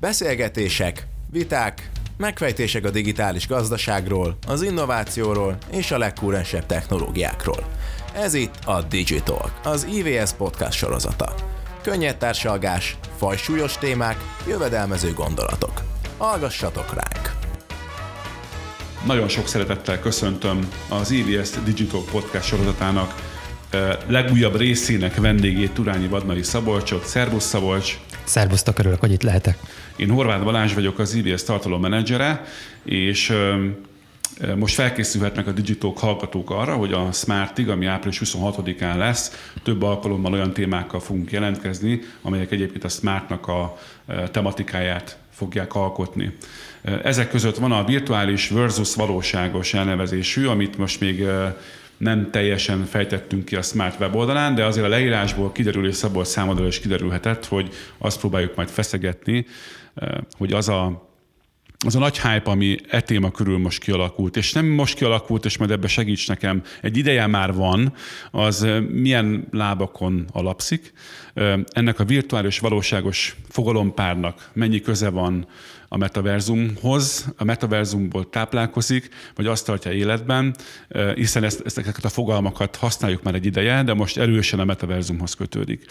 Beszélgetések, viták, megfejtések a digitális gazdaságról, az innovációról és a legkúrensebb technológiákról. Ez itt a Digitalk, az IVS podcast sorozata. Könnyed társalgás, fajsúlyos témák, jövedelmező gondolatok. Hallgassatok ránk! Nagyon sok szeretettel köszöntöm az IVS Digital Podcast sorozatának legújabb részének vendégét, Turányi Vadnari Szabolcsot. Szervusz Szabolcs! Szervusztok, örülök, hogy itt lehetek. Én Horváth Balázs vagyok, az IBS menedzsere, és most felkészülhetnek a Digitalk hallgatók arra, hogy a Smartig, ami április 26-án lesz, több alkalommal olyan témákkal fogunk jelentkezni, amelyek egyébként a Smartnak a tematikáját fogják alkotni. Ezek között van a virtuális versus valóságos elnevezésű, amit most még nem teljesen fejtettünk ki a Smart weboldalán, de azért a leírásból kiderül, és Szabolcs számodra is kiderülhetett, hogy azt próbáljuk majd feszegetni, hogy az a az a nagy hype, ami e téma körül most kialakult, és nem most kialakult, és majd ebbe segíts nekem, egy ideje már van, az milyen lábakon alapszik. Ennek a virtuális valóságos fogalompárnak mennyi köze van a metaverzumhoz, a metaverzumból táplálkozik, vagy azt tartja életben, hiszen ezt, ezeket a fogalmakat használjuk már egy ideje, de most erősen a metaverzumhoz kötődik.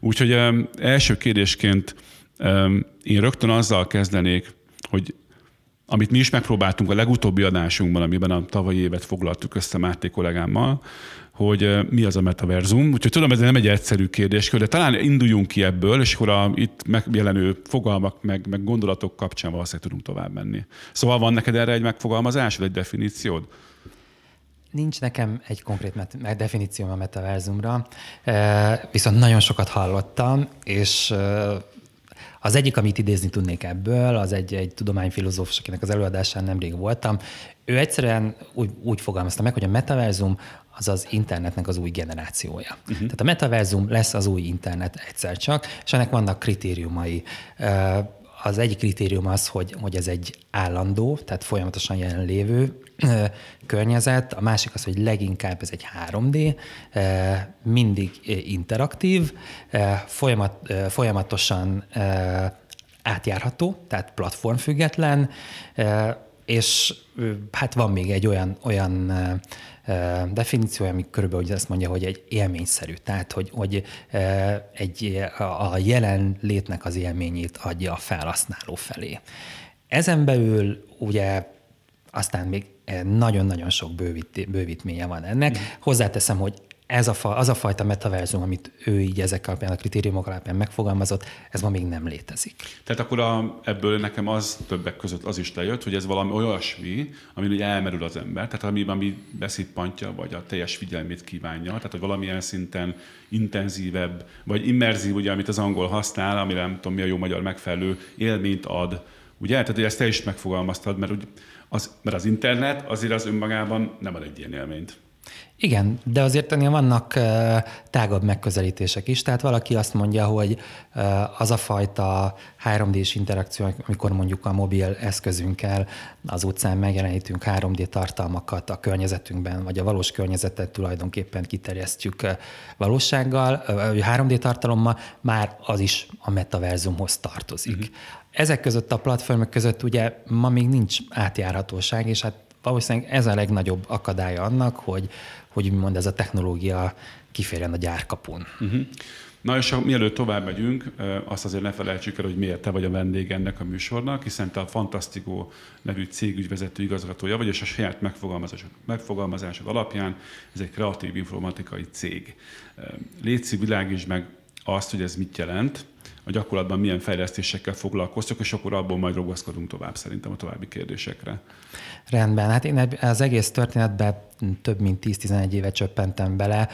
Úgyhogy első kérdésként én rögtön azzal kezdenék, hogy amit mi is megpróbáltunk a legutóbbi adásunkban, amiben a tavalyi évet foglaltuk össze Máté kollégámmal, hogy mi az a metaverzum. Úgyhogy tudom, ez nem egy egyszerű kérdés, de talán induljunk ki ebből, és akkor a itt megjelenő fogalmak, meg, meg gondolatok kapcsán valószínűleg tudunk tovább menni. Szóval van neked erre egy megfogalmazásod, egy definíciód? Nincs nekem egy konkrét met- definícióm a metaverzumra, viszont nagyon sokat hallottam, és az egyik, amit idézni tudnék ebből, az egy, egy tudományfilozófus, akinek az előadásán nemrég voltam. Ő egyszerűen úgy, úgy fogalmazta meg, hogy a metaverzum az az internetnek az új generációja. Uh-huh. Tehát a metaverzum lesz az új internet egyszer csak, és ennek vannak kritériumai. Az egyik kritérium az, hogy, hogy ez egy állandó, tehát folyamatosan jelenlévő környezet, a másik az, hogy leginkább ez egy 3D, mindig interaktív, folyamat, folyamatosan átjárható, tehát platformfüggetlen, és hát van még egy olyan, olyan definíció, ami körülbelül azt mondja, hogy egy élményszerű, tehát hogy, hogy egy, a jelen létnek az élményét adja a felhasználó felé. Ezen belül ugye aztán még nagyon-nagyon sok bővít, bővítménye van ennek. Mm. Hozzáteszem, hogy ez a fa, az a fajta metaverzum, amit ő így ezek alapján, a kritériumok alapján megfogalmazott, ez ma még nem létezik. Tehát akkor a, ebből nekem az többek között az is lejött, hogy ez valami olyasmi, amin ugye elmerül az ember, tehát ami, ami beszippantja, vagy a teljes figyelmét kívánja, tehát hogy valamilyen szinten intenzívebb, vagy immerzív, ugye, amit az angol használ, amire nem tudom mi a jó magyar megfelelő élményt ad. Ugye, tehát hogy ezt te is megfogalmaztad, mert, úgy, az, mert az internet azért az önmagában nem ad egy ilyen élményt. Igen, de azért ennél vannak tágabb megközelítések is. Tehát valaki azt mondja, hogy az a fajta 3D-s interakció, amikor mondjuk a mobil eszközünkkel az utcán megjelenítünk 3D tartalmakat a környezetünkben, vagy a valós környezetet tulajdonképpen kiterjesztjük valósággal, 3D tartalommal, már az is a metaverzumhoz tartozik. Uh-huh. Ezek között a platformok között ugye ma még nincs átjárhatóság, és hát valószínűleg ez a legnagyobb akadálya annak, hogy, hogy úgymond ez a technológia kiférjen a gyárkapun. Uh-huh. Na és ha mielőtt tovább megyünk, azt azért ne felejtsük el, hogy miért te vagy a vendég ennek a műsornak, hiszen te a Fantasztikó nevű cégügyvezető igazgatója vagy, és a saját megfogalmazásod, megfogalmazásod alapján ez egy kreatív informatikai cég. Léci világítsd meg azt, hogy ez mit jelent, a gyakorlatban milyen fejlesztésekkel foglalkoztok, és akkor abból majd rogaszkodunk tovább szerintem a további kérdésekre. Rendben, hát én az egész történetben több mint 10-11 éve csöppentem bele,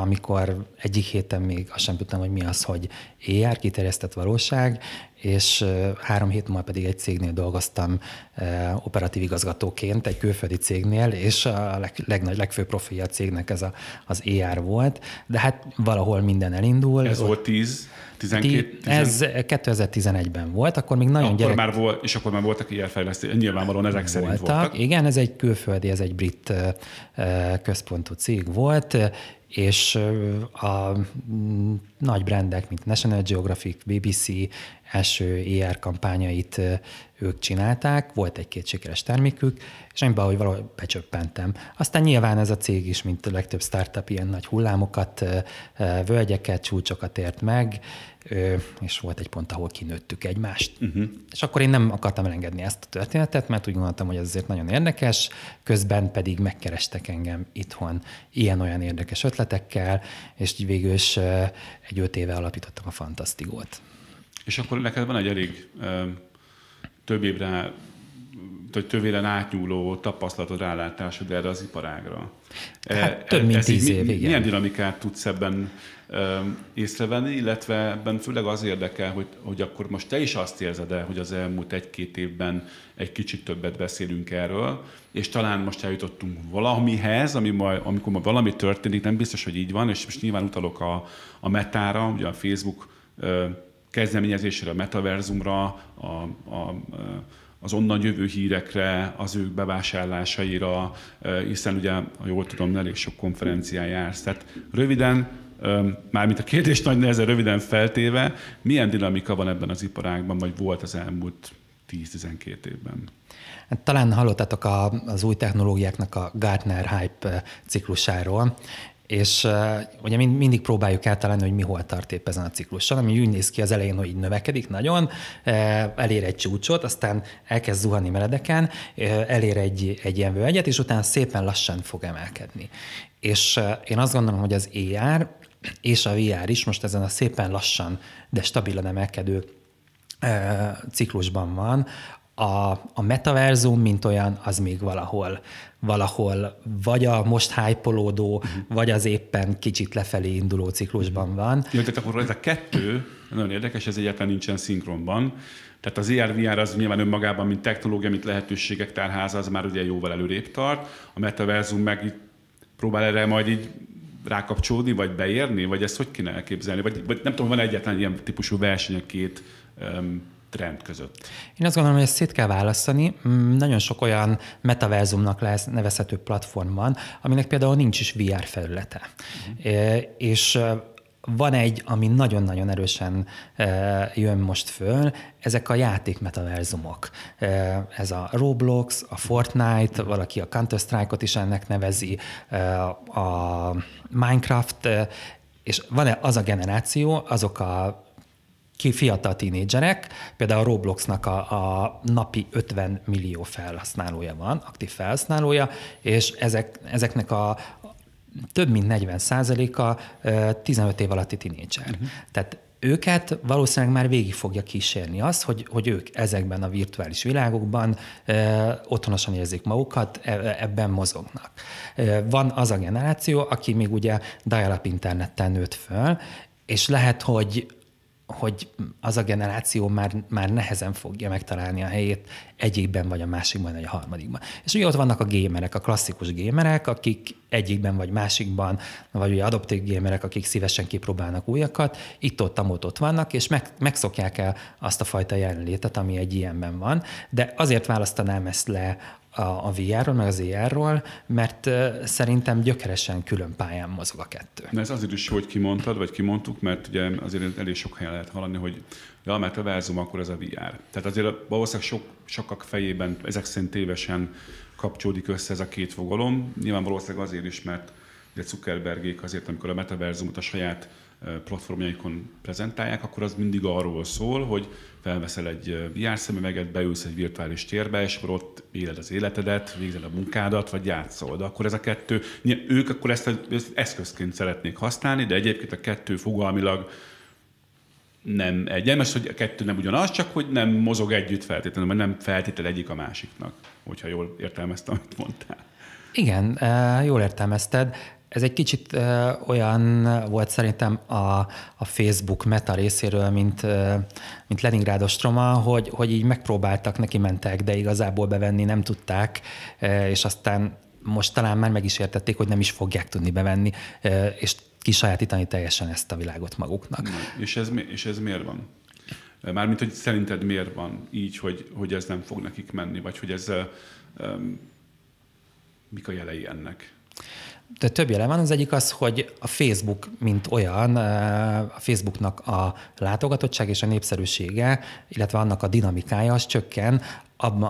amikor egyik héten még azt sem tudtam, hogy mi az, hogy AR, kiterjesztett valóság, és három hét múlva pedig egy cégnél dolgoztam operatív igazgatóként, egy külföldi cégnél, és a leg, legnagy, legfőbb profilja a cégnek ez a, az AR volt, de hát valahol minden elindul. Ez volt 10? 12, 10... Ez 2011-ben volt, akkor még nagyon akkor gyerek... már volt, és akkor már voltak ilyen fejlesztések, nyilvánvalóan ezek voltak, szerint voltak. Igen, ez egy külföldi, ez egy brit központú cég volt, és a nagy brandek, mint National Geographic, BBC első ER kampányait ők csinálták, volt egy-két sikeres termékük, és én valahogy valahogy becsöppentem. Aztán nyilván ez a cég is, mint a legtöbb startup, ilyen nagy hullámokat, völgyeket, csúcsokat ért meg, és volt egy pont, ahol kinőttük egymást. Uh-huh. És akkor én nem akartam elengedni ezt a történetet, mert úgy gondoltam, hogy ez azért nagyon érdekes, közben pedig megkerestek engem itthon ilyen-olyan érdekes ötletekkel, és végül is egy öt éve alapítottam a Fantasztigót. És akkor neked van egy elég több évre vagy több éven átnyúló tapasztalatod, rálátásod erre az iparágra. Hát, több mint tíz év, igen. Milyen dinamikát tudsz ebben észrevenni, illetve ebben főleg az érdekel, hogy, hogy akkor most te is azt érzed el, hogy az elmúlt egy-két évben egy kicsit többet beszélünk erről, és talán most eljutottunk valamihez, ami majd, amikor majd valami történik, nem biztos, hogy így van, és most nyilván utalok a, a metára, ugye a Facebook kezdeményezésére, a metaverzumra, a, a, az onnan jövő hírekre, az ők bevásárlásaira, hiszen ugye, ha jól tudom, elég sok konferencián jársz. Tehát röviden, mármint a kérdés nagy nehezen röviden feltéve, milyen dinamika van ebben az iparágban, vagy volt az elmúlt 10-12 évben? Hát talán hallottatok az új technológiáknak a Gartner hype ciklusáról, és ugye mind, mindig próbáljuk eltalálni, hogy mi hol tart épp ezen a cikluson, ami úgy néz ki az elején, hogy így növekedik nagyon, elér egy csúcsot, aztán elkezd zuhanni meredeken, elér egy, egy völgyet, és utána szépen lassan fog emelkedni. És én azt gondolom, hogy az AR és a VR is most ezen a szépen lassan, de stabilan emelkedő ciklusban van, a, a metaverzum, mint olyan, az még valahol, valahol vagy a most hypolódó, uh-huh. vagy az éppen kicsit lefelé induló ciklusban van. Jó, tehát akkor ez a kettő nagyon érdekes, ez egyáltalán nincsen szinkronban. Tehát az ER-VR az nyilván önmagában, mint technológia, mint lehetőségek tárháza, az már ugye jóval előrébb tart. A metaverzum meg próbál erre majd így rákapcsolódni, vagy beérni, vagy ezt hogy kéne elképzelni? Vagy, vagy nem tudom, van egyetlen ilyen típusú verseny a két um, trend között? Én azt gondolom, hogy ezt szét kell választani. Mm, nagyon sok olyan metaverzumnak lesz nevezhető platform van, aminek például nincs is VR felülete. Uh-huh. És van egy, ami nagyon-nagyon erősen jön most föl, ezek a játék metaverzumok. Ez a Roblox, a Fortnite, valaki a Counter-Strike-ot is ennek nevezi, a Minecraft, és van az a generáció, azok a ki fiatal tínédzserek, például a Robloxnak a, a napi 50 millió felhasználója van, aktív felhasználója, és ezek, ezeknek a több mint 40 százaléka 15 év alatti tínédzser. Uh-huh. Tehát őket valószínűleg már végig fogja kísérni az, hogy, hogy ők ezekben a virtuális világokban e, otthonosan érzik magukat, e, ebben mozognak. E, van az a generáció, aki még ugye dial-up interneten nőtt föl, és lehet, hogy hogy az a generáció már, már nehezen fogja megtalálni a helyét egyikben, vagy a másikban, vagy a harmadikban. És ugye ott vannak a gémerek, a klasszikus gémerek, akik egyikben vagy másikban, vagy ugye adoptív gémerek, akik szívesen kipróbálnak újakat, itt-ott, amott ott vannak, és meg, megszokják el azt a fajta jelenlétet, ami egy ilyenben van. De azért választanám ezt le a, a VR-ról, meg az ER-ról, mert szerintem gyökeresen külön pályán mozog a kettő. De ez azért is jó, hogy kimondtad, vagy kimondtuk, mert ugye azért elég sok helyen lehet hallani, hogy ja, mert a verzum, akkor ez a VR. Tehát azért valószínűleg sok, sokak fejében ezek szerint tévesen kapcsolódik össze ez a két fogalom. Nyilván valószínűleg azért is, mert ugye Zuckerbergék azért, amikor a metaverzumot a saját platformjaikon prezentálják, akkor az mindig arról szól, hogy felveszel egy VR szemüveget, beülsz egy virtuális térbe, és akkor ott éled az életedet, végzed a munkádat, vagy játszol. De akkor ez a kettő, ők akkor ezt, ezt eszközként szeretnék használni, de egyébként a kettő fogalmilag nem egyenes, hogy a kettő nem ugyanaz, csak hogy nem mozog együtt feltétlenül, mert nem feltétel egyik a másiknak, hogyha jól értelmeztem, amit mondtál. Igen, jól értelmezted. Ez egy kicsit ö, olyan volt szerintem a, a Facebook meta részéről, mint, ö, mint Leningrád ostroma, hogy, hogy így megpróbáltak, neki mentek, de igazából bevenni nem tudták, ö, és aztán most talán már meg is értették, hogy nem is fogják tudni bevenni, ö, és kisajátítani teljesen ezt a világot maguknak. Na, és, ez, és ez miért van? Mármint, hogy szerinted miért van így, hogy, hogy ez nem fog nekik menni, vagy hogy ez um, mik a jelei ennek? De több jele van. Az egyik az, hogy a Facebook, mint olyan, a Facebooknak a látogatottság és a népszerűsége, illetve annak a dinamikája az csökken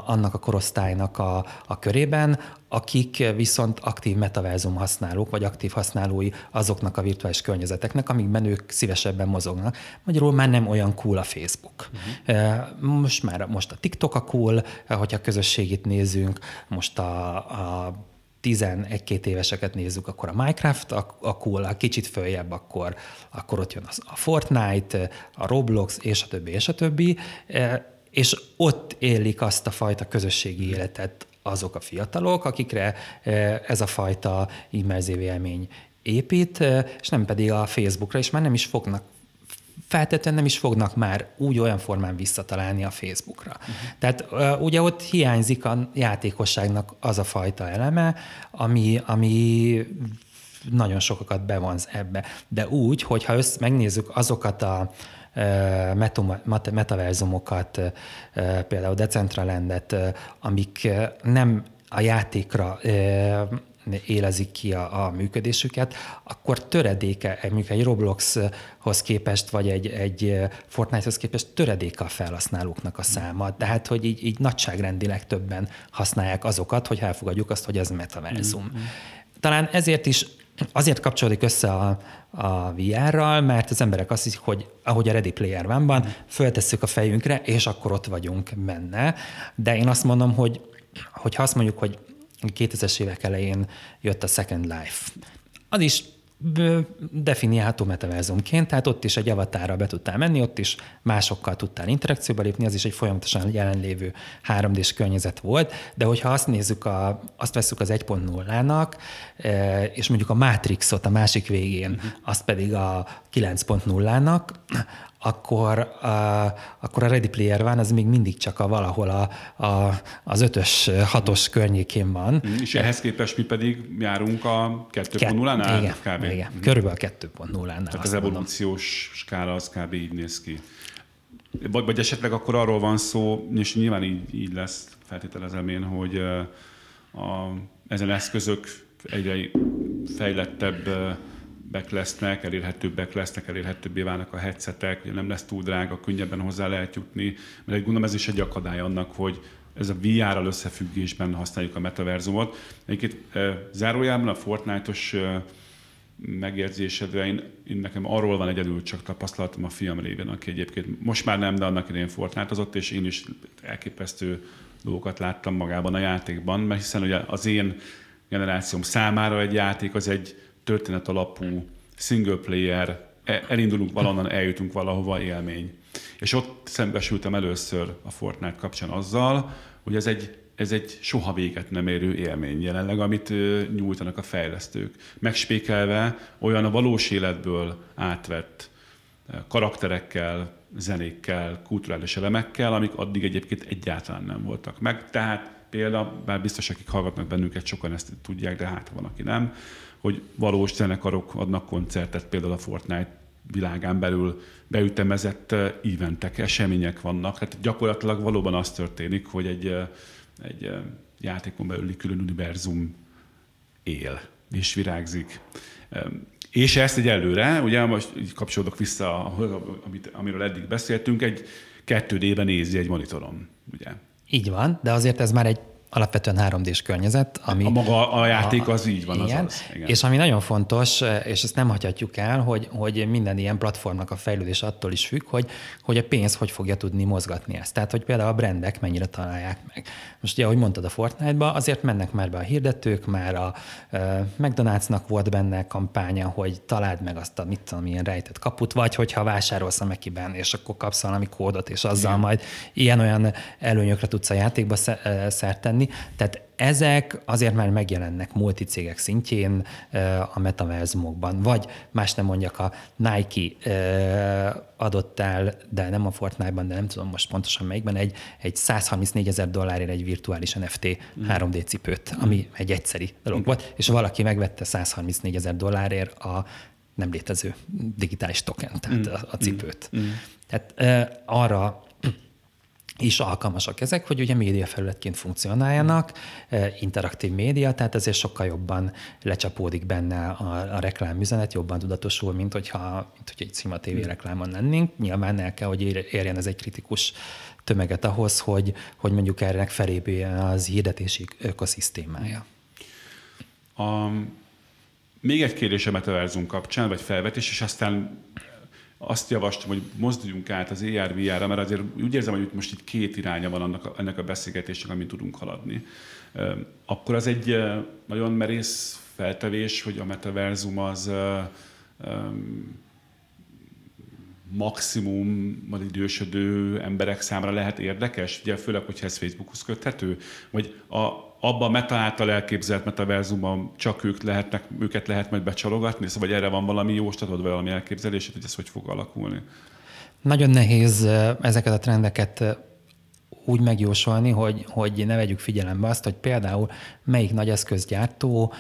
annak a korosztálynak a, a körében, akik viszont aktív metaverzum használók, vagy aktív használói azoknak a virtuális környezeteknek, amikben ők szívesebben mozognak. Magyarul már nem olyan cool a Facebook. Uh-huh. Most már most a TikTok a cool, hogyha közösségit nézünk, most a, a 11-2 éveseket nézzük, akkor a Minecraft a, a cool, a kicsit följebb, akkor, akkor ott jön a Fortnite, a Roblox, és a többi, és a többi, és ott élik azt a fajta közösségi életet azok a fiatalok, akikre ez a fajta immerzív élmény épít, és nem pedig a Facebookra, és már nem is fognak feltétlenül nem is fognak már úgy olyan formán visszatalálni a Facebookra. Uh-huh. Tehát ugye ott hiányzik a játékosságnak az a fajta eleme, ami, ami nagyon sokakat bevonz ebbe. De úgy, hogyha össz, megnézzük azokat a metaverzumokat, például Decentralandet, amik nem a játékra élezik ki a, a működésüket, akkor töredéke, mondjuk egy Robloxhoz képest, vagy egy, egy Fortnite-hoz képest töredéke a felhasználóknak a száma. Tehát, hogy így, így nagyságrendileg többen használják azokat, hogy elfogadjuk azt, hogy ez metaverzum. Mm-hmm. Talán ezért is azért kapcsolódik össze a, a VR-ral, mert az emberek azt hiszik, hogy ahogy a Ready Player One-ban, föltesszük a fejünkre, és akkor ott vagyunk benne. De én azt mondom, hogy, hogy ha azt mondjuk, hogy 2000-es évek elején jött a Second Life, az is definiálható metaverzumként, tehát ott is egy avatára be tudtál menni, ott is másokkal tudtál interakcióba lépni, az is egy folyamatosan jelenlévő 3D-s környezet volt, de hogyha azt nézzük, a, azt veszük az 1.0-nak, és mondjuk a Matrixot a másik végén, uh-huh. azt pedig a 9.0-nak, akkor, a, akkor a Ready Player van, az még mindig csak a valahol a, a, az ötös, hatos környékén van. Mm, és ehhez képest mi pedig járunk a 2.0-nál? Igen, kb. igen. Mm. körülbelül a 2.0-nál. Tehát az evolúciós mondom. skála az kb. így néz ki. Vagy, vagy esetleg akkor arról van szó, és nyilván így, így lesz, feltételezem én, hogy a, ezen eszközök egyre fejlettebb elérhetőbbek lesznek, elérhetőbbek lesznek, elérhetőbbé válnak a headsetek, nem lesz túl drága, könnyebben hozzá lehet jutni, mert egy gondolom ez is egy akadály annak, hogy ez a VR-ral összefüggésben használjuk a metaverzumot. Egyébként zárójában a Fortnite-os megjegyzésedre én, én, nekem arról van egyedül csak tapasztalatom a fiam révén, aki egyébként most már nem, de annak idején fortnite és én is elképesztő dolgokat láttam magában a játékban, mert hiszen ugye az én generációm számára egy játék az egy történet alapú, single player, e, elindulunk valonnan, eljutunk valahova élmény. És ott szembesültem először a Fortnite kapcsán azzal, hogy ez egy, ez egy soha véget nem érő élmény jelenleg, amit nyújtanak a fejlesztők. Megspékelve olyan a valós életből átvett karakterekkel, zenékkel, kulturális elemekkel, amik addig egyébként egyáltalán nem voltak meg. Tehát példa, bár biztos, akik hallgatnak bennünket, sokan ezt tudják, de hát van, aki nem, hogy valós zenekarok adnak koncertet, például a Fortnite világán belül beütemezett eventek, események vannak. Tehát gyakorlatilag valóban az történik, hogy egy, egy játékon belüli külön univerzum él és virágzik. És ezt egy előre, ugye most így kapcsolódok vissza, amit, amiről eddig beszéltünk, egy kettő d nézi egy monitoron. Ugye? Így van, de azért ez már egy alapvetően 3D-s környezet. Ami a maga a játék az így van, igen, az, az igen. És ami nagyon fontos, és ezt nem hagyhatjuk el, hogy, hogy minden ilyen platformnak a fejlődés attól is függ, hogy, hogy a pénz hogy fogja tudni mozgatni ezt. Tehát, hogy például a brendek mennyire találják meg. Most ugye, ahogy mondtad a Fortnite-ba, azért mennek már be a hirdetők, már a uh, McDonald'snak volt benne kampánya, hogy találd meg azt a mit tudom, ilyen rejtett kaput, vagy hogyha vásárolsz a Mekiben, és akkor kapsz valami kódot, és azzal Igen. majd ilyen-olyan előnyökre tudsz a játékba szert tenni. Tehát ezek azért már megjelennek multicégek szintjén a metaverzumokban, vagy más nem mondjak, a Nike adott el, de nem a Fortnite-ban, de nem tudom most pontosan melyikben, egy, egy 134 ezer dollárért egy virtuális NFT mm. 3D cipőt, ami egy egyszeri dolog mm. volt, és valaki megvette 134 ezer dollárért a nem létező digitális token, tehát mm. a, a cipőt. Mm. Tehát uh, arra is alkalmasak ezek, hogy ugye média felületként funkcionáljanak, interaktív média, tehát ezért sokkal jobban lecsapódik benne a, a reklámüzenet, jobban tudatosul, mint hogyha, mint hogy egy Cima TV reklámon lennénk. Nyilván el kell, hogy érjen ez egy kritikus tömeget ahhoz, hogy, hogy mondjuk erre felépüljen az hirdetési ökoszisztémája. A, még egy kérdés a metaverzum kapcsán, vagy felvetés, és aztán azt javaslom, hogy mozduljunk át az AR-VR-ra, mert azért úgy érzem, hogy most itt két iránya van annak, ennek a beszélgetésnek, amit tudunk haladni. Akkor az egy nagyon merész feltevés, hogy a metaverzum az maximum majd idősödő emberek számára lehet érdekes, ugye főleg, hogyha ez Facebookhoz köthető, vagy a, abban a meta által elképzelt metaverzumban csak ők lehetnek, őket lehet majd becsalogatni, szóval vagy erre van valami jóslatod, valami elképzelésed, hogy ez hogy fog alakulni? Nagyon nehéz ezeket a trendeket úgy megjósolni, hogy, hogy ne vegyük figyelembe azt, hogy például melyik nagy eszközgyártó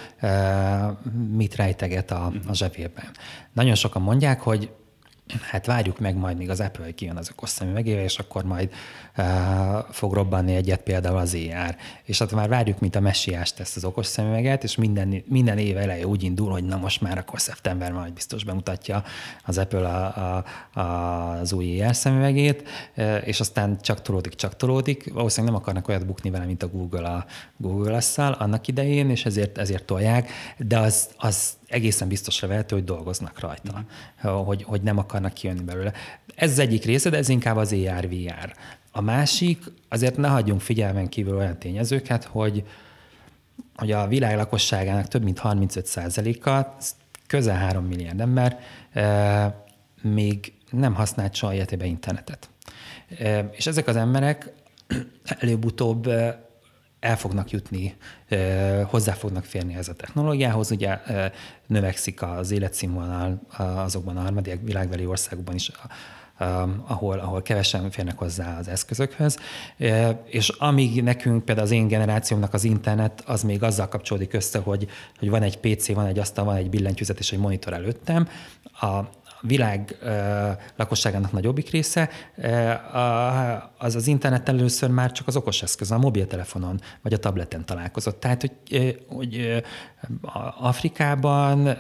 mit rejteget a, a zsebében. Nagyon sokan mondják, hogy hát várjuk meg majd, míg az Apple kijön az okos szemüvegével, és akkor majd uh, fog robbanni egyet például az ER. És hát már várjuk, mint a messiást ezt az okos szemüveget, és minden, minden év eleje úgy indul, hogy na most már akkor szeptember majd biztos bemutatja az Apple a, a, a, az új ER szemüvegét, és aztán csak tolódik, csak tolódik. Valószínűleg nem akarnak olyat bukni vele, mint a Google a Google annak idején, és ezért, ezért tolják, de az, az egészen biztosra vehető, hogy dolgoznak rajta, mm. hogy, hogy nem akarnak kijönni belőle. Ez az egyik része, de ez inkább az AR-VR. A másik, azért ne hagyjunk figyelmen kívül olyan tényezőket, hogy, hogy a világ lakosságának több mint 35%-a, közel 3 milliárd ember e, még nem használt soha életében internetet. E, és ezek az emberek előbb-utóbb el fognak jutni, hozzá fognak férni ez a technológiához. Ugye növekszik az életszínvonal azokban a harmadik világbeli országokban is, ahol, ahol kevesen férnek hozzá az eszközökhöz. És amíg nekünk, például az én generációmnak az internet, az még azzal kapcsolódik össze, hogy, hogy van egy PC, van egy asztal, van egy billentyűzet és egy monitor előttem. A, világ lakosságának nagyobbik része, az az internet először már csak az okos eszköz, a mobiltelefonon vagy a tableten találkozott. Tehát, hogy, hogy Afrikában,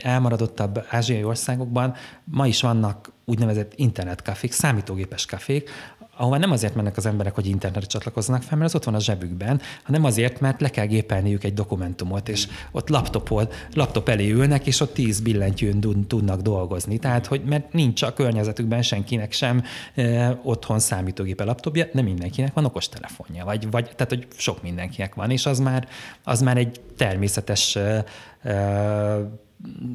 elmaradottabb ázsiai országokban ma is vannak úgynevezett internetkafék, számítógépes kafék, ahova nem azért mennek az emberek, hogy internetre csatlakoznak fel, mert az ott van a zsebükben, hanem azért, mert le kell gépelniük egy dokumentumot, és ott laptopot, laptop elé ülnek, és ott tíz billentyűn tudnak dolgozni. Tehát, hogy mert nincs a környezetükben senkinek sem e, otthon számítógépe, laptopja, nem mindenkinek van okostelefonja, vagy, vagy tehát, hogy sok mindenkinek van, és az már, az már egy természetes e, e,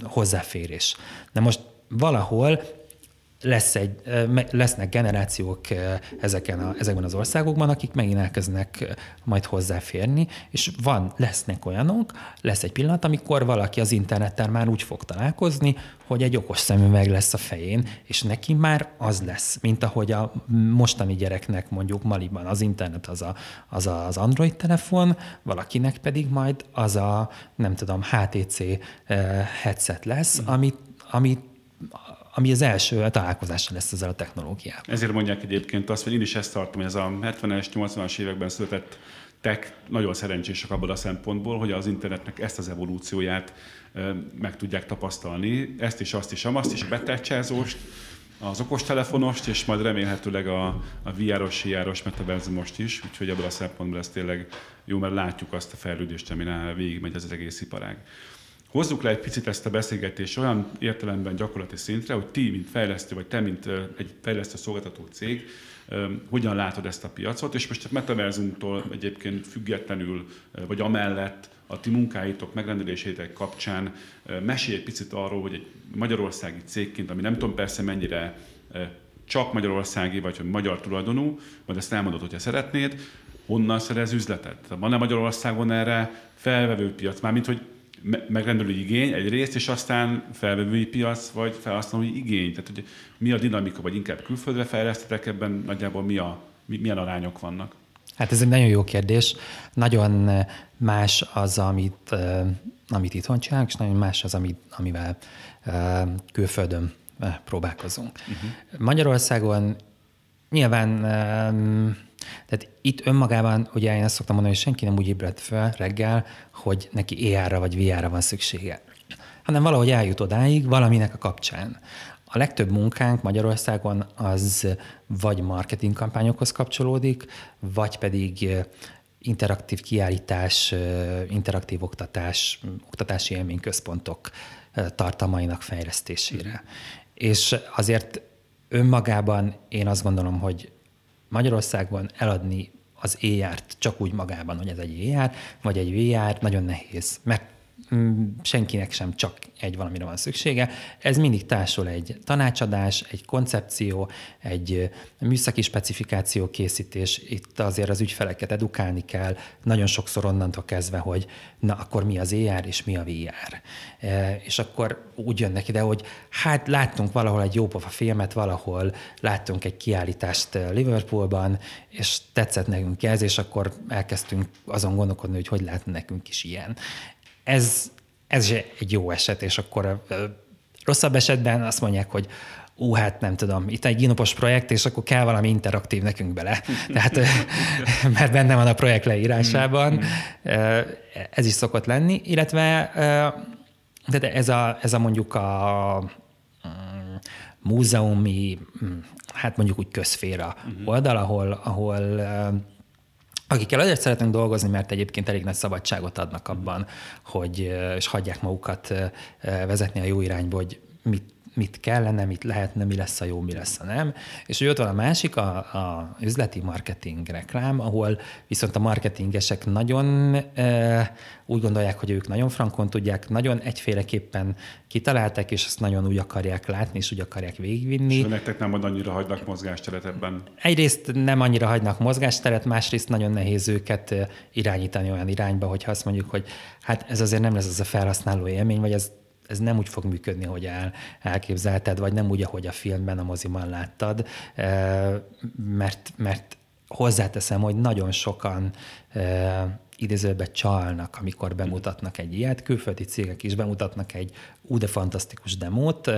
hozzáférés. Na most valahol lesz egy, lesznek generációk ezeken a, ezekben az országokban, akik megint elkezdenek majd hozzáférni, és van, lesznek olyanok, lesz egy pillanat, amikor valaki az internettel már úgy fog találkozni, hogy egy okos szemüveg lesz a fején, és neki már az lesz, mint ahogy a mostani gyereknek mondjuk Maliban az internet az a, az, a, az Android telefon, valakinek pedig majd az a, nem tudom, HTC headset lesz, amit, amit ami az első találkozása lesz ezzel a technológiával. Ezért mondják egyébként azt, hogy én is ezt tartom, hogy ez a 70-es, 80-as években született tech nagyon szerencsések abban a szempontból, hogy az internetnek ezt az evolúcióját meg tudják tapasztalni, ezt is, azt is, azt is, a betelcsázóst, az okostelefonost, és majd remélhetőleg a, a VR-os, VR-os metaverzumost is, úgyhogy ebből a szempontból ez tényleg jó, mert látjuk azt a fejlődést, amin végigmegy az egész iparág. Hozzuk le egy picit ezt a beszélgetést olyan értelemben gyakorlati szintre, hogy ti, mint fejlesztő, vagy te, mint egy fejlesztő szolgáltató cég, hogyan látod ezt a piacot, és most a metaverzumtól egyébként függetlenül, vagy amellett a ti munkáitok megrendelésétek kapcsán mesélj egy picit arról, hogy egy magyarországi cégként, ami nem tudom persze mennyire csak magyarországi, vagy hogy magyar tulajdonú, vagy ezt elmondod, hogyha szeretnéd, honnan szerez üzletet? Van-e Magyarországon erre felvevő piac? Mármint, hogy megrendelői igény egyrészt, és aztán felvevői piac, vagy felhasználói igény. Tehát, hogy mi a dinamika, vagy inkább külföldre fejlesztetek ebben, nagyjából mi a, milyen arányok vannak? Hát ez egy nagyon jó kérdés. Nagyon más az, amit, amit itthon csinálunk, és nagyon más az, amit, amivel külföldön próbálkozunk. Uh-huh. Magyarországon nyilván tehát itt önmagában, ugye én azt szoktam mondani, hogy senki nem úgy ébredt fel reggel, hogy neki ER-ra vagy VR-ra van szüksége, hanem valahogy eljut odáig valaminek a kapcsán. A legtöbb munkánk Magyarországon az vagy marketing kampányokhoz kapcsolódik, vagy pedig interaktív kiállítás, interaktív oktatás, oktatási élményközpontok tartalmainak fejlesztésére. És azért önmagában én azt gondolom, hogy Magyarországon eladni az ER-t csak úgy magában, hogy ez egy ER, vagy egy VR, nagyon nehéz, mert Mm, senkinek sem csak egy valamire van szüksége. Ez mindig társul egy tanácsadás, egy koncepció, egy műszaki specifikáció készítés. Itt azért az ügyfeleket edukálni kell, nagyon sokszor onnantól kezdve, hogy na akkor mi az ER és mi a VR. E, és akkor úgy jönnek ide, hogy hát láttunk valahol egy jópofa filmet, valahol láttunk egy kiállítást Liverpoolban, és tetszett nekünk ez, és akkor elkezdtünk azon gondolkodni, hogy hogy lehet nekünk is ilyen ez, ez egy jó eset, és akkor rosszabb esetben azt mondják, hogy ú, hát nem tudom, itt egy ginopos projekt, és akkor kell valami interaktív nekünk bele. Tehát, mert benne van a projekt leírásában. Ez is szokott lenni, illetve de ez a, ez a mondjuk a mm, múzeumi, mm, hát mondjuk úgy közféra uh-huh. oldal, ahol, ahol akikkel azért szeretünk dolgozni, mert egyébként elég nagy szabadságot adnak abban, hogy, és hagyják magukat vezetni a jó irányba, hogy mit mit kellene, mit lehetne, mi lesz a jó, mi lesz a nem. És hogy ott van a másik, a, a üzleti marketing reklám, ahol viszont a marketingesek nagyon e, úgy gondolják, hogy ők nagyon frankon tudják, nagyon egyféleképpen kitalálták, és ezt nagyon úgy akarják látni, és úgy akarják végigvinni. És nektek nem annyira hagynak mozgásteret ebben? Egyrészt nem annyira hagynak mozgásteret, másrészt nagyon nehéz őket irányítani olyan irányba, hogyha azt mondjuk, hogy hát ez azért nem lesz az a felhasználó élmény, vagy ez ez nem úgy fog működni, hogy el, elképzelted, vagy nem úgy, ahogy a filmben, a moziban láttad, mert, mert hozzáteszem, hogy nagyon sokan idézőben csalnak, amikor bemutatnak egy ilyet. Külföldi cégek is bemutatnak egy ú, de fantasztikus demót,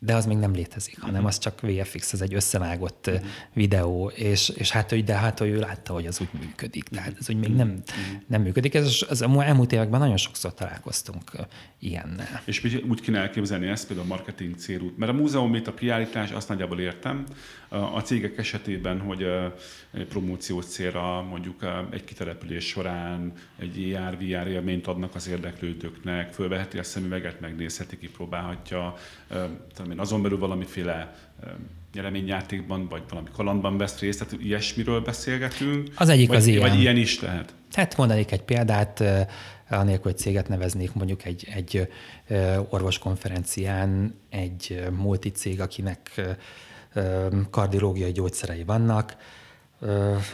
de az még nem létezik, hanem az csak VFX, ez egy összevágott uh-huh. videó, és, és hát, hogy de hát, hogy ő látta, hogy az úgy működik. Tehát ez úgy még nem, uh-huh. nem működik. Ez az, az elmúlt években nagyon sokszor találkoztunk ilyennel. És úgy kéne elképzelni ezt például a marketing célút. Mert a múzeum, a kiállítás, azt nagyjából értem. A cégek esetében, hogy egy promóciós célra mondjuk egy kitelepülés során egy AR, VR élményt adnak az érdeklődőknek, fölveheti a szemüveget, megnézheti, kipróbálhatja, tudom én, azon belül valamiféle nyereményjátékban, vagy valami kalandban vesz részt, tehát ilyesmiről beszélgetünk. Az egyik vagy, az ilyen. Vagy ilyen is lehet. Hát mondanék egy példát, anélkül, hogy céget neveznék, mondjuk egy, egy orvoskonferencián egy multicég, akinek kardiológiai gyógyszerei vannak,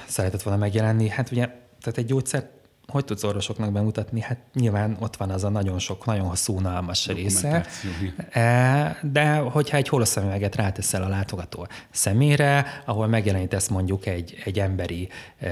szeretett volna megjelenni. Hát ugye, tehát egy gyógyszer hogy tudsz orvosoknak bemutatni? Hát nyilván ott van az a nagyon sok, nagyon hosszú, unalmas része. E, de hogyha egy holoszemüveget ráteszel a látogató szemére, ahol megjelenítesz mondjuk egy, egy emberi, e,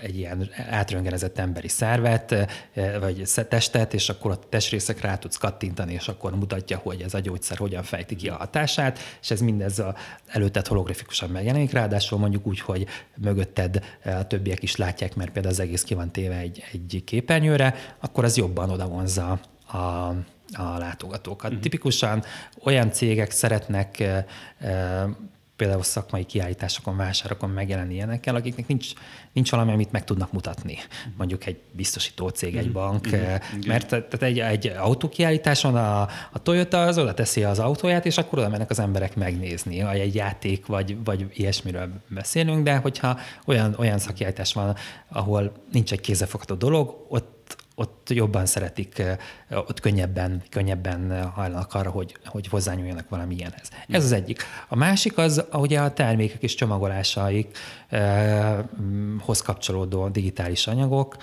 egy ilyen átröngenezett emberi szervet, e, vagy testet, és akkor a testrészekre rá tudsz kattintani, és akkor mutatja, hogy ez a gyógyszer hogyan fejti ki a hatását, és ez mindez a előtted holografikusan megjelenik, ráadásul mondjuk úgy, hogy mögötted a többiek is látják, mert például az egész ki van téve egy, egy képernyőre, akkor az jobban odavonza a, a látogatókat. Uh-huh. Tipikusan olyan cégek szeretnek e, e, például szakmai kiállításokon, vásárokon megjelenni ilyenekkel, akiknek nincs, nincs valami, amit meg tudnak mutatni. Mondjuk egy biztosító cég, egy mhm. bank, mm-hmm. mert tehát egy, egy autókiállításon a, a Toyota az oda teszi az autóját, és akkor oda mennek az emberek megnézni, vagy egy játék, vagy, vagy ilyesmiről beszélünk, de hogyha olyan, olyan szakkiállítás van, ahol nincs egy kézzelfogható dolog, ott ott jobban szeretik, ott könnyebben, könnyebben hajlanak arra, hogy, hogy hozzányúljanak valami ilyenhez. Ez az egyik. A másik az, ugye a termékek és csomagolásaikhoz kapcsolódó digitális anyagok.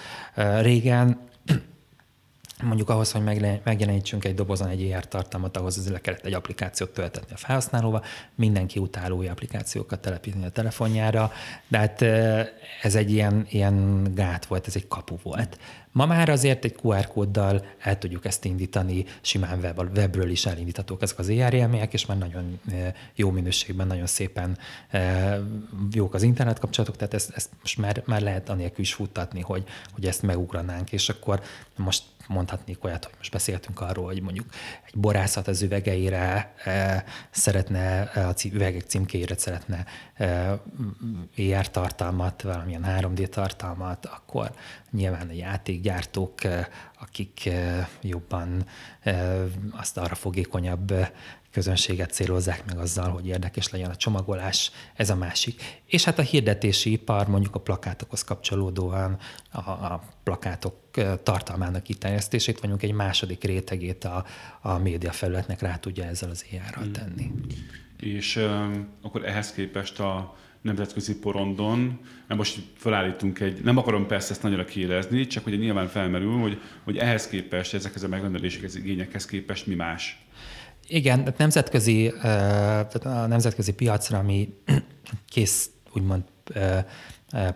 Régen mondjuk ahhoz, hogy megjelenítsünk egy dobozon egy ER tartalmat, ahhoz az le kellett egy applikációt töltetni a felhasználóba, mindenki utáló új applikációkat telepíteni a telefonjára, de hát ez egy ilyen, ilyen gát volt, ez egy kapu volt. Ma már azért egy QR kóddal el tudjuk ezt indítani, simán web, webről is elindíthatók ezek az ERM-ek, és már nagyon jó minőségben, nagyon szépen jók az internet kapcsolatok, tehát ezt, ezt most már, már lehet anélkül is futtatni, hogy, hogy ezt megugranánk, és akkor most mondhatnék olyat, hogy most beszéltünk arról, hogy mondjuk egy borászat az üvegeire e, szeretne, a üvegek címkéjére szeretne e, ER tartalmat, valamilyen 3D tartalmat, akkor nyilván a játékgyártók, akik jobban azt arra fogékonyabb közönséget célozzák meg azzal, hogy érdekes legyen a csomagolás, ez a másik. És hát a hirdetési ipar mondjuk a plakátokhoz kapcsolódóan a, a plakátok tartalmának kiterjesztését, mondjuk egy második rétegét a, a média felületnek rá tudja ezzel az éjjáral hmm. tenni. És uh, akkor ehhez képest a nemzetközi porondon, mert most felállítunk egy, nem akarom persze ezt nagyra kiélezni, csak hogy nyilván felmerül, hogy, hogy ehhez képest, ezekhez a megrendelésekhez, igényekhez képest mi más. Igen, nemzetközi, tehát a nemzetközi piacra mi kész, úgymond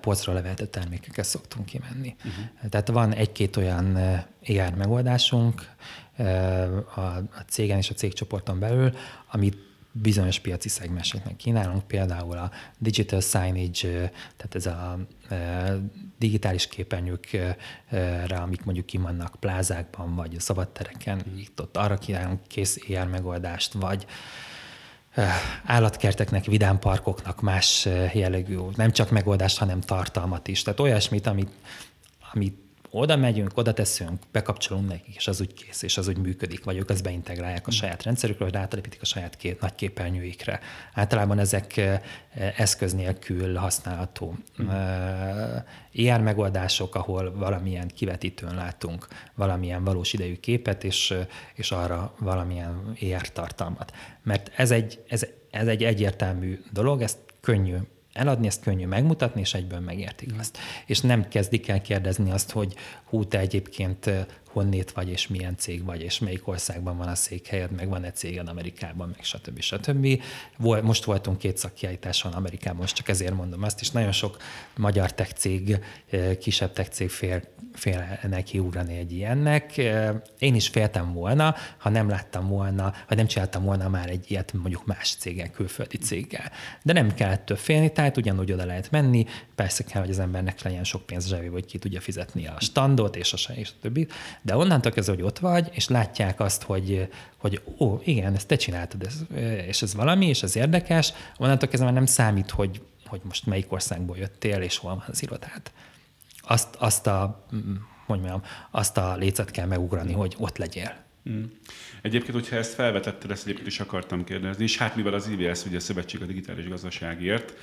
polcra levehetett termékeket szoktunk kimenni. Uh-huh. Tehát van egy-két olyan ER megoldásunk a, a cégen és a cégcsoporton belül, amit bizonyos piaci szegmenseknek kínálunk, például a digital signage, tehát ez a digitális képernyőkre, amik mondjuk kimannak plázákban, vagy a szabadtereken, itt ott arra kínálunk kész ER megoldást, vagy állatkerteknek, vidámparkoknak más jellegű, nem csak megoldást, hanem tartalmat is. Tehát olyasmit, amit, amit oda megyünk, oda teszünk, bekapcsolunk nekik, és az úgy kész, és az úgy működik, vagy ők azt beintegrálják a saját rendszerükre, vagy rátelepítik a saját két nagy képernyőikre. Általában ezek eszköz nélkül használható hmm. ER megoldások, ahol valamilyen kivetítőn látunk valamilyen valós idejű képet, és, és arra valamilyen ER tartalmat. Mert ez egy, ez, ez egy egyértelmű dolog, ezt könnyű eladni, ezt könnyű megmutatni, és egyből megértik azt. És nem kezdik el kérdezni azt, hogy hú, te egyébként honnét vagy, és milyen cég vagy, és melyik országban van a székhelyed, meg van-e céged Amerikában, meg stb. stb. Most voltunk két szakkiállításon Amerikában, most csak ezért mondom azt, és nagyon sok magyar tech cég, kisebb tech cég fél, fél neki ugrani egy ilyennek. Én is féltem volna, ha nem láttam volna, vagy nem csináltam volna már egy ilyet mondjuk más céggel, külföldi céggel. De nem kell ettől félni, tehát ugyanúgy oda lehet menni, persze kell, hogy az embernek legyen sok pénz zsebébe, hogy ki tudja fizetni a standot és a, és a többi, de onnantól kezdve, hogy ott vagy, és látják azt, hogy, hogy ó, igen, ezt te csináltad, ez, és ez valami, és ez érdekes, onnantól kezdve már nem számít, hogy, hogy most melyik országból jöttél, és hol van az irodát. Azt, azt a, hogy mondjam, azt a lécet kell megugrani, hogy ott legyél. Mm. Egyébként, hogyha ezt felvetetted, ezt egyébként is akartam kérdezni, és hát mivel az IVS, ugye a Szövetség a Digitális Gazdaságért,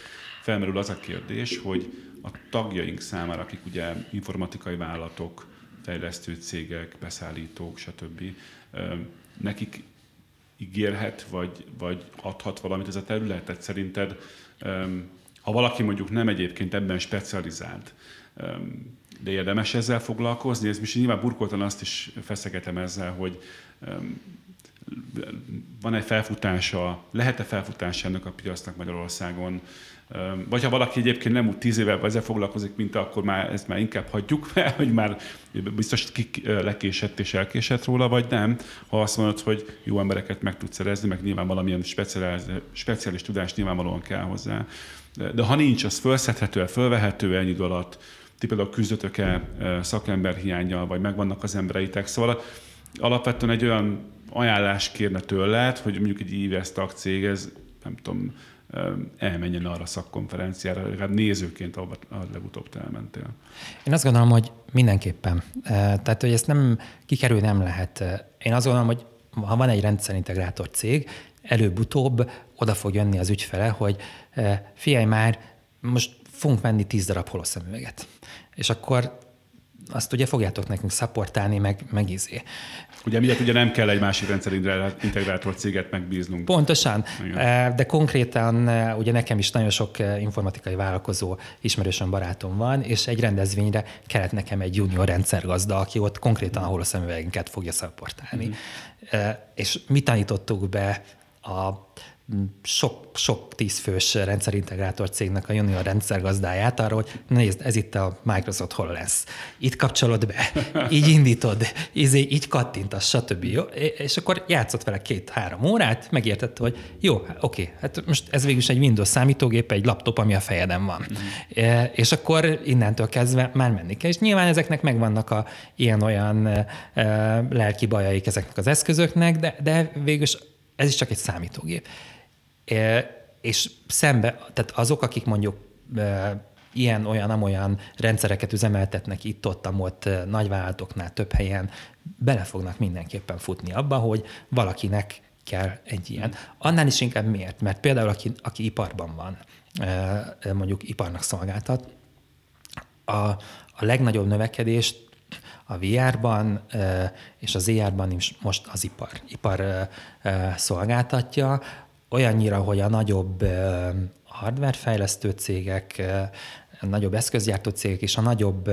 felmerül az a kérdés, hogy a tagjaink számára, akik ugye informatikai vállalatok, fejlesztő cégek, beszállítók, stb. Nekik ígérhet, vagy, vagy adhat valamit ez a terület? Tehát szerinted, ha valaki mondjuk nem egyébként ebben specializált, de érdemes ezzel foglalkozni, ez most nyilván burkoltan azt is feszegetem ezzel, hogy van-e felfutása, lehet-e felfutása ennek a piacnak Magyarországon, vagy ha valaki egyébként nem úgy tíz évvel ezzel foglalkozik, mint akkor már ezt már inkább hagyjuk fel, hogy már biztos ki lekésett és elkésett róla, vagy nem. Ha azt mondod, hogy jó embereket meg tudsz szerezni, meg nyilván valamilyen speciális, speciális tudás nyilvánvalóan kell hozzá. De ha nincs, az felszedhető, felvehető ennyi idő alatt, ti például küzdötök-e szakember hiányjal, vagy megvannak az embereitek. Szóval alapvetően egy olyan ajánlás kérne tőled, hogy mondjuk egy IVS cég, ez nem tudom, elmenjen arra a szakkonferenciára, legalább nézőként, ahol a legutóbb te elmentél. Én azt gondolom, hogy mindenképpen. Tehát, hogy ezt nem kikerül nem lehet. Én azt gondolom, hogy ha van egy rendszerintegrátor cég, előbb-utóbb oda fog jönni az ügyfele, hogy figyelj már, most fogunk venni tíz darab holoszemüveget. És akkor azt ugye fogjátok nekünk szaportálni, meg, meg izé. Ugye miért ugye nem kell egy másik rendszerintegrátor céget megbíznunk. Pontosan, Igen. Eh, de konkrétan eh, ugye nekem is nagyon sok eh, informatikai vállalkozó ismerősöm barátom van, és egy rendezvényre kellett nekem egy junior rendszergazda, aki ott konkrétan ahol a szemüvegünket fogja szaportálni. Mm. És mi tanítottuk be a sok, sok tízfős rendszerintegrátor cégnek a junior rendszergazdáját arra, hogy nézd, ez itt a Microsoft lesz. Itt kapcsolod be, így indítod, így, így kattintasz, stb. Jó? És akkor játszott vele két-három órát, megértette, hogy jó, oké, hát most ez végül is egy Windows számítógép, egy laptop, ami a fejeden van. Mm. És akkor innentől kezdve már menni kell. És nyilván ezeknek megvannak a ilyen-olyan lelki bajaik ezeknek az eszközöknek, de, de végül is ez is csak egy számítógép. És szembe, tehát azok, akik mondjuk ilyen, olyan, amolyan rendszereket üzemeltetnek itt-ott, ott nagyvállalatoknál több helyen, bele fognak mindenképpen futni abba, hogy valakinek kell egy ilyen. Annál is inkább miért? Mert például aki, aki iparban van, mondjuk iparnak szolgáltat, a, a legnagyobb növekedést a VR-ban és az ER-ban is most az ipar, ipar szolgáltatja, olyannyira, hogy a nagyobb hardware fejlesztő cégek, a nagyobb eszközgyártó cégek és a nagyobb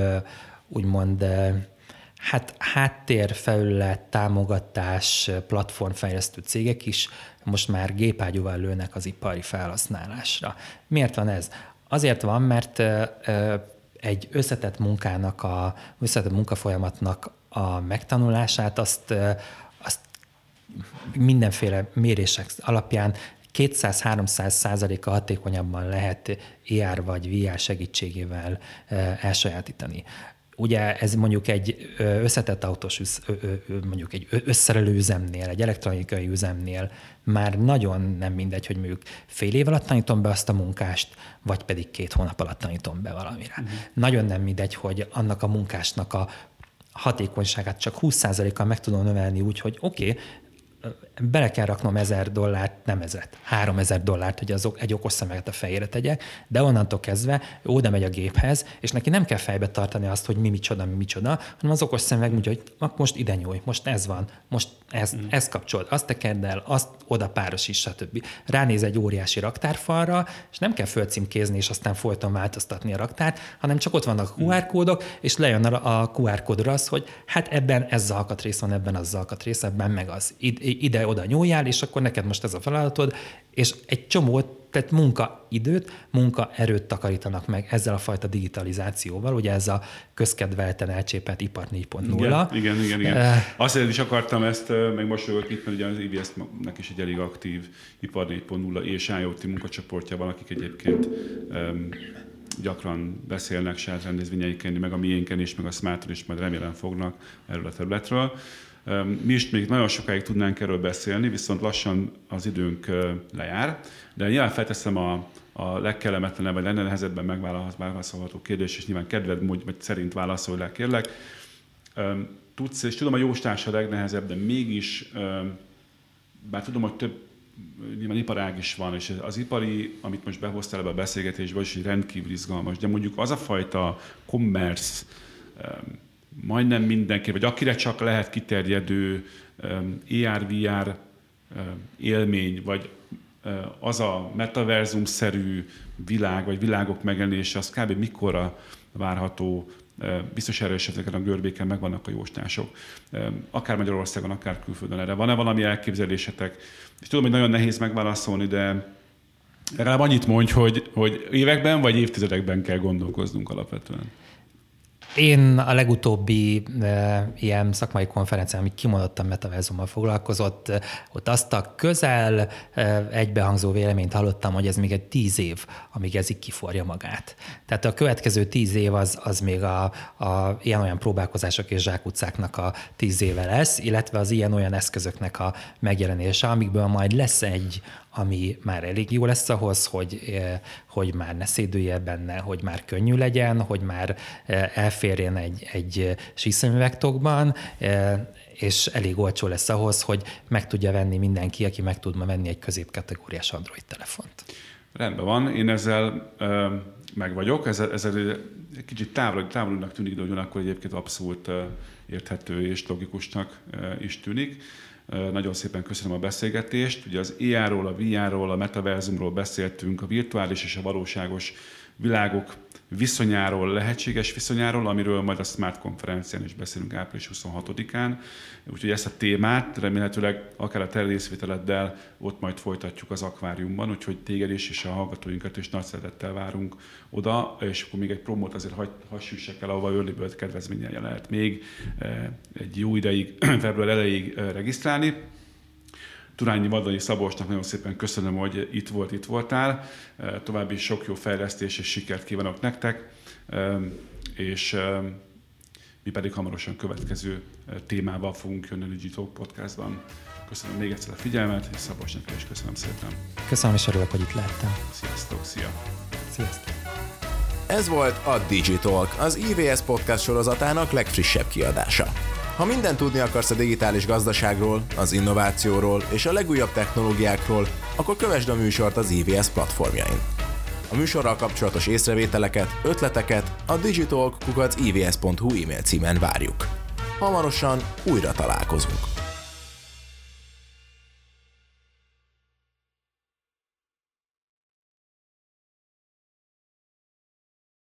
úgymond hát háttérfelület, támogatás, platformfejlesztő cégek is most már gépágyúval lőnek az ipari felhasználásra. Miért van ez? Azért van, mert egy összetett munkának, a összetett munkafolyamatnak a megtanulását, azt mindenféle mérések alapján 200-300 százaléka hatékonyabban lehet IR vagy VR segítségével elsajátítani. Ugye ez mondjuk egy összetett autós, mondjuk egy összerelő üzemnél, egy elektronikai üzemnél már nagyon nem mindegy, hogy mondjuk fél év alatt tanítom be azt a munkást, vagy pedig két hónap alatt tanítom be valamire. Uh-huh. Nagyon nem mindegy, hogy annak a munkásnak a hatékonyságát csak 20%-kal meg tudom növelni úgy, hogy oké, okay, bele kell raknom ezer dollárt, nem ezret, három ezer dollárt, hogy azok egy okos szemeget a fejére tegyek, de onnantól kezdve ő oda megy a géphez, és neki nem kell fejbe tartani azt, hogy mi micsoda, mi micsoda, hanem az okos szemeg mondja, hogy most ide nyúj, most ez van, most ez, mm. ezt kapcsolod, azt tekerd el, azt oda párosít, stb. Ránéz egy óriási raktárfalra, és nem kell fölcímkézni, és aztán folyton változtatni a raktárt, hanem csak ott vannak a QR kódok, és lejön a QR kódra az, hogy hát ebben ez az alkatrész van, ebben az alkatrész, ebben meg az. Ide-oda nyúljál, és akkor neked most ez a feladatod, és egy csomó tehát munkaidőt, munkaerőt takarítanak meg ezzel a fajta digitalizációval, ugye ez a közkedvelten elcsépelt ipar 4.0. Igen, igen, igen. igen. Uh, Azt is akartam ezt, meg most jövök itt, mert ugye az IBS-nek is egy elég aktív ipar 4.0 és IoT munkacsoportja van, akik egyébként um, gyakran beszélnek saját rendezvényeiken, meg a miénken is, meg a Smarton is, majd remélem fognak erről a területről. Mi is még nagyon sokáig tudnánk erről beszélni, viszont lassan az időnk lejár, de nyilván felteszem a, a legkellemetlenebb, vagy legnehezebben megválaszolható kérdés, és nyilván kedved vagy szerint válaszolj le, kérlek. Tudsz, és tudom, a jóstás a legnehezebb, de mégis, bár tudom, hogy több nyilván iparág is van, és az ipari, amit most behoztál ebbe a beszélgetésbe, is rendkívül izgalmas, de mondjuk az a fajta commerce, majdnem mindenki, vagy akire csak lehet kiterjedő AR-VR élmény, vagy az a metaverzum-szerű világ, vagy világok megjelenése, az kb. mikorra várható, biztos erre is ezeken a görbéken megvannak a jóstások. Akár Magyarországon, akár külföldön erre. Van-e valami elképzelésetek? És tudom, hogy nagyon nehéz megválaszolni, de legalább annyit mondj, hogy, hogy években vagy évtizedekben kell gondolkoznunk alapvetően. Én a legutóbbi e, ilyen szakmai konferencián, ami kimondottan metaverzummal foglalkozott, ott azt a közel e, egybehangzó véleményt hallottam, hogy ez még egy tíz év, amíg ez így kiforja magát. Tehát a következő tíz év az, az még a, a ilyen-olyan próbálkozások és zsákutcáknak a tíz éve lesz, illetve az ilyen-olyan eszközöknek a megjelenése, amikből majd lesz egy ami már elég jó lesz ahhoz, hogy, eh, hogy már ne szédülje benne, hogy már könnyű legyen, hogy már eh, elférjen egy, egy síszemüvegtokban, eh, és elég olcsó lesz ahhoz, hogy meg tudja venni mindenki, aki meg tud ma venni egy középkategóriás Android telefont. Rendben van, én ezzel ö, meg vagyok, ezzel, ezzel egy kicsit távol, távolnak tűnik, de ugyanakkor egyébként abszolút érthető és logikusnak is tűnik. Nagyon szépen köszönöm a beszélgetést. Ugye az ER-ról, a VR-ról, a metaverzumról beszéltünk, a virtuális és a valóságos világok viszonyáról, lehetséges viszonyáról, amiről majd a Smart konferencián is beszélünk április 26-án. Úgyhogy ezt a témát remélhetőleg akár a te részvételeddel ott majd folytatjuk az akváriumban, úgyhogy téged is és a hallgatóinkat is nagy szeretettel várunk oda, és akkor még egy promót azért hagy, hassüssek el, ahova Early Bird kedvezményen lehet még eh, egy jó ideig, február elejéig eh, regisztrálni. Turányi Vadonyi Szabolcsnak nagyon szépen köszönöm, hogy itt volt, itt voltál. További sok jó fejlesztés és sikert kívánok nektek, és mi pedig hamarosan következő témával fogunk jönni a Digital Podcastban. Köszönöm még egyszer a figyelmet, és Szabolcsnak is köszönöm szépen. Köszönöm, és örülök, hogy itt lehettem. Sziasztok, szia! Sziasztok! Ez volt a Digitalk, az IVS podcast sorozatának legfrissebb kiadása. Ha mindent tudni akarsz a digitális gazdaságról, az innovációról és a legújabb technológiákról, akkor kövesd a műsort az IVS platformjain. A műsorral kapcsolatos észrevételeket, ötleteket a digitalk.ivs.hu e-mail címen várjuk. Hamarosan újra találkozunk.